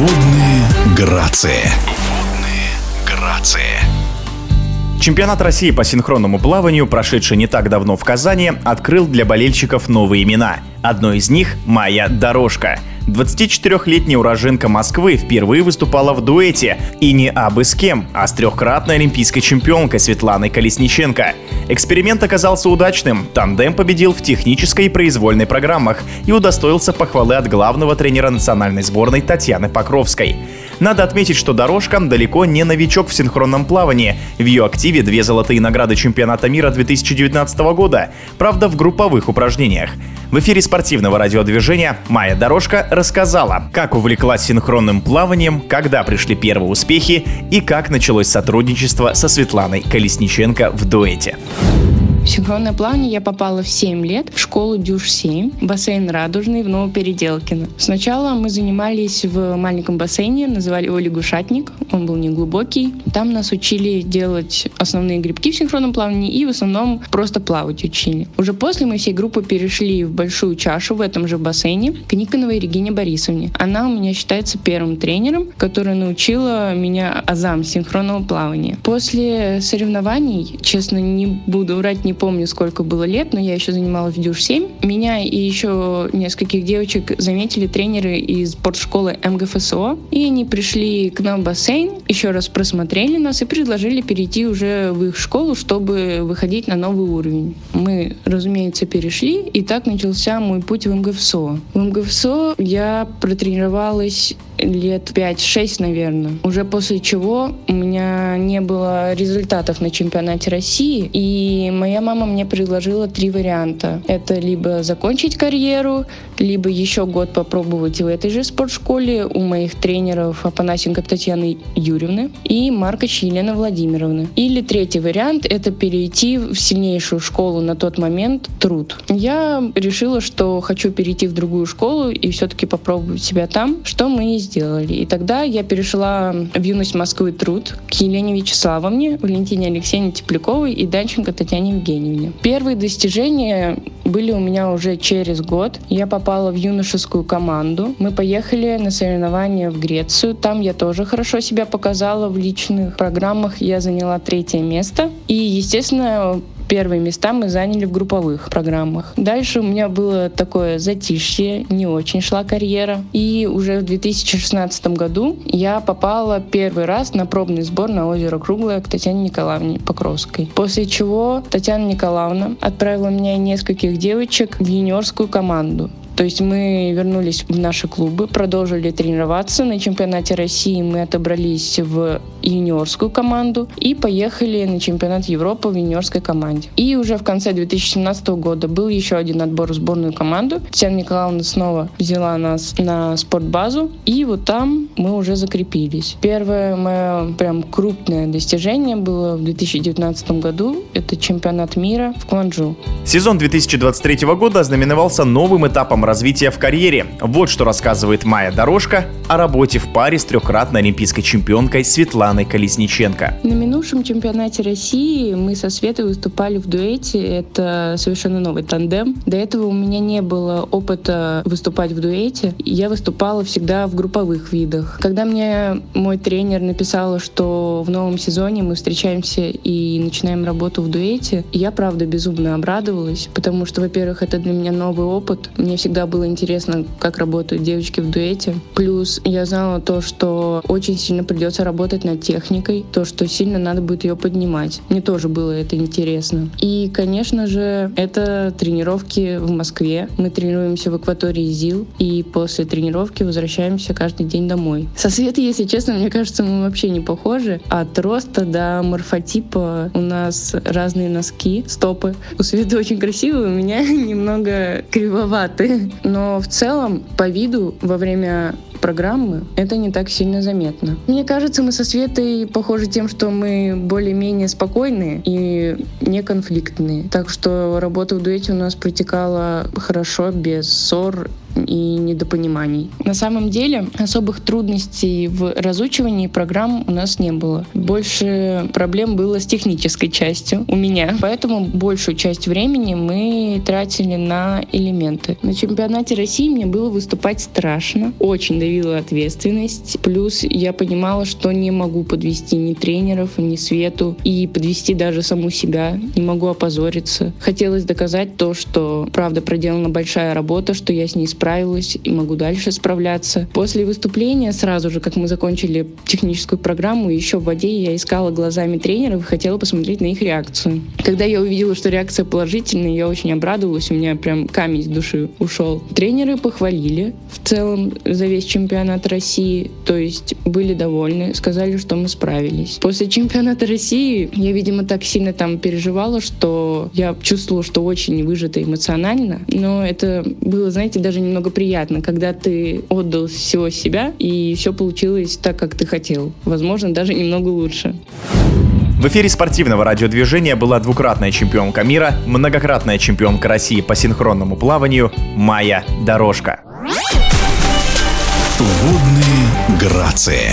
Водные грации. Водные грации. Чемпионат России по синхронному плаванию, прошедший не так давно в Казани, открыл для болельщиков новые имена. Одно из них – Майя Дорожка. 24-летняя уроженка Москвы впервые выступала в дуэте, и не абы с кем, а с трехкратной олимпийской чемпионкой Светланой Колесниченко. Эксперимент оказался удачным, тандем победил в технической и произвольной программах и удостоился похвалы от главного тренера национальной сборной Татьяны Покровской. Надо отметить, что дорожка далеко не новичок в синхронном плавании. В ее активе две золотые награды чемпионата мира 2019 года, правда в групповых упражнениях. В эфире спортивного радиодвижения Майя Дорожка рассказала, как увлеклась синхронным плаванием, когда пришли первые успехи и как началось сотрудничество со Светланой Колесниченко в дуэте. Синхронное плавание я попала в 7 лет в школу Дюш-7, бассейн Радужный в Новопеределкино. Сначала мы занимались в маленьком бассейне, называли его лягушатник, он был неглубокий. Там нас учили делать основные грибки в синхронном плавании и в основном просто плавать учили. Уже после мы всей группы перешли в большую чашу в этом же бассейне к Никоновой Регине Борисовне. Она у меня считается первым тренером, которая научила меня азам синхронного плавания. После соревнований, честно, не буду врать, не помню, сколько было лет, но я еще занималась в Дюш-7. Меня и еще нескольких девочек заметили тренеры из спортшколы МГФСО, и они пришли к нам в бассейн, еще раз просмотрели нас и предложили перейти уже в их школу, чтобы выходить на новый уровень. Мы, разумеется, перешли, и так начался мой путь в МГФСО. В МГФСО я протренировалась лет 5-6, наверное. Уже после чего у меня не было результатов на чемпионате России, и моя мама мне предложила три варианта. Это либо закончить карьеру, либо еще год попробовать в этой же спортшколе у моих тренеров Апанасенко Татьяны Юрьевны и Маркоч Елены Владимировны. Или третий вариант — это перейти в сильнейшую школу на тот момент труд. Я решила, что хочу перейти в другую школу и все-таки попробовать себя там, что мы и сделали. И тогда я перешла в юность Москвы труд к Елене Вячеславовне, Валентине Алексеевне Тепляковой и Данченко Татьяне Евгеньевне. Первые достижения были у меня уже через год. Я попала в юношескую команду. Мы поехали на соревнования в Грецию. Там я тоже хорошо себя показала в личных программах. Я заняла третье место. И, естественно, первые места мы заняли в групповых программах. Дальше у меня было такое затишье, не очень шла карьера. И уже в 2016 году я попала первый раз на пробный сбор на озеро Круглое к Татьяне Николаевне Покровской. После чего Татьяна Николаевна отправила меня и нескольких девочек в юниорскую команду. То есть мы вернулись в наши клубы, продолжили тренироваться. На чемпионате России мы отобрались в юниорскую команду и поехали на чемпионат Европы в юниорской команде. И уже в конце 2017 года был еще один отбор в сборную команду. Татьяна Николаевна снова взяла нас на спортбазу, и вот там мы уже закрепились. Первое мое прям крупное достижение было в 2019 году. Это чемпионат мира в Кванджу. Сезон 2023 года ознаменовался новым этапом развития в карьере. Вот что рассказывает Майя Дорожка о работе в паре с трехкратной олимпийской чемпионкой Светланой Колесниченко. На минувшем чемпионате России мы со Светой выступали в дуэте. Это совершенно новый тандем. До этого у меня не было опыта выступать в дуэте. Я выступала всегда в групповых видах. Когда мне мой тренер написала, что в новом сезоне мы встречаемся и начинаем работу в дуэте, я, правда, безумно обрадовалась, потому что, во-первых, это для меня новый опыт. Мне всегда было интересно, как работают девочки в дуэте. Плюс я знала то, что очень сильно придется работать над техникой, то, что сильно надо будет ее поднимать. Мне тоже было это интересно. И, конечно же, это тренировки в Москве. Мы тренируемся в акватории ЗИЛ, и после тренировки возвращаемся каждый день домой. Со Светой, если честно, мне кажется, мы вообще не похожи. От роста до морфотипа у нас разные носки, стопы. У Светы очень красивые, у меня немного кривоватые. Но в целом по виду во время программы, это не так сильно заметно. Мне кажется, мы со Светой похожи тем, что мы более-менее спокойные и неконфликтные. Так что работа в дуэте у нас протекала хорошо, без ссор и недопониманий. На самом деле особых трудностей в разучивании программ у нас не было. Больше проблем было с технической частью у меня. Поэтому большую часть времени мы тратили на элементы. На чемпионате России мне было выступать страшно. Очень давила ответственность. Плюс я понимала, что не могу подвести ни тренеров, ни Свету. И подвести даже саму себя. Не могу опозориться. Хотелось доказать то, что правда проделана большая работа, что я с ней справилась и могу дальше справляться. После выступления, сразу же, как мы закончили техническую программу, еще в воде я искала глазами тренеров и хотела посмотреть на их реакцию. Когда я увидела, что реакция положительная, я очень обрадовалась, у меня прям камень с души ушел. Тренеры похвалили в целом за весь чемпионат России, то есть были довольны, сказали, что мы справились. После чемпионата России я, видимо, так сильно там переживала, что я чувствовала, что очень выжата эмоционально, но это было, знаете, даже немного приятно, когда ты отдал всего себя, и все получилось так, как ты хотел. Возможно, даже немного лучше. В эфире спортивного радиодвижения была двукратная чемпионка мира, многократная чемпионка России по синхронному плаванию Майя Дорожка. Водные грации.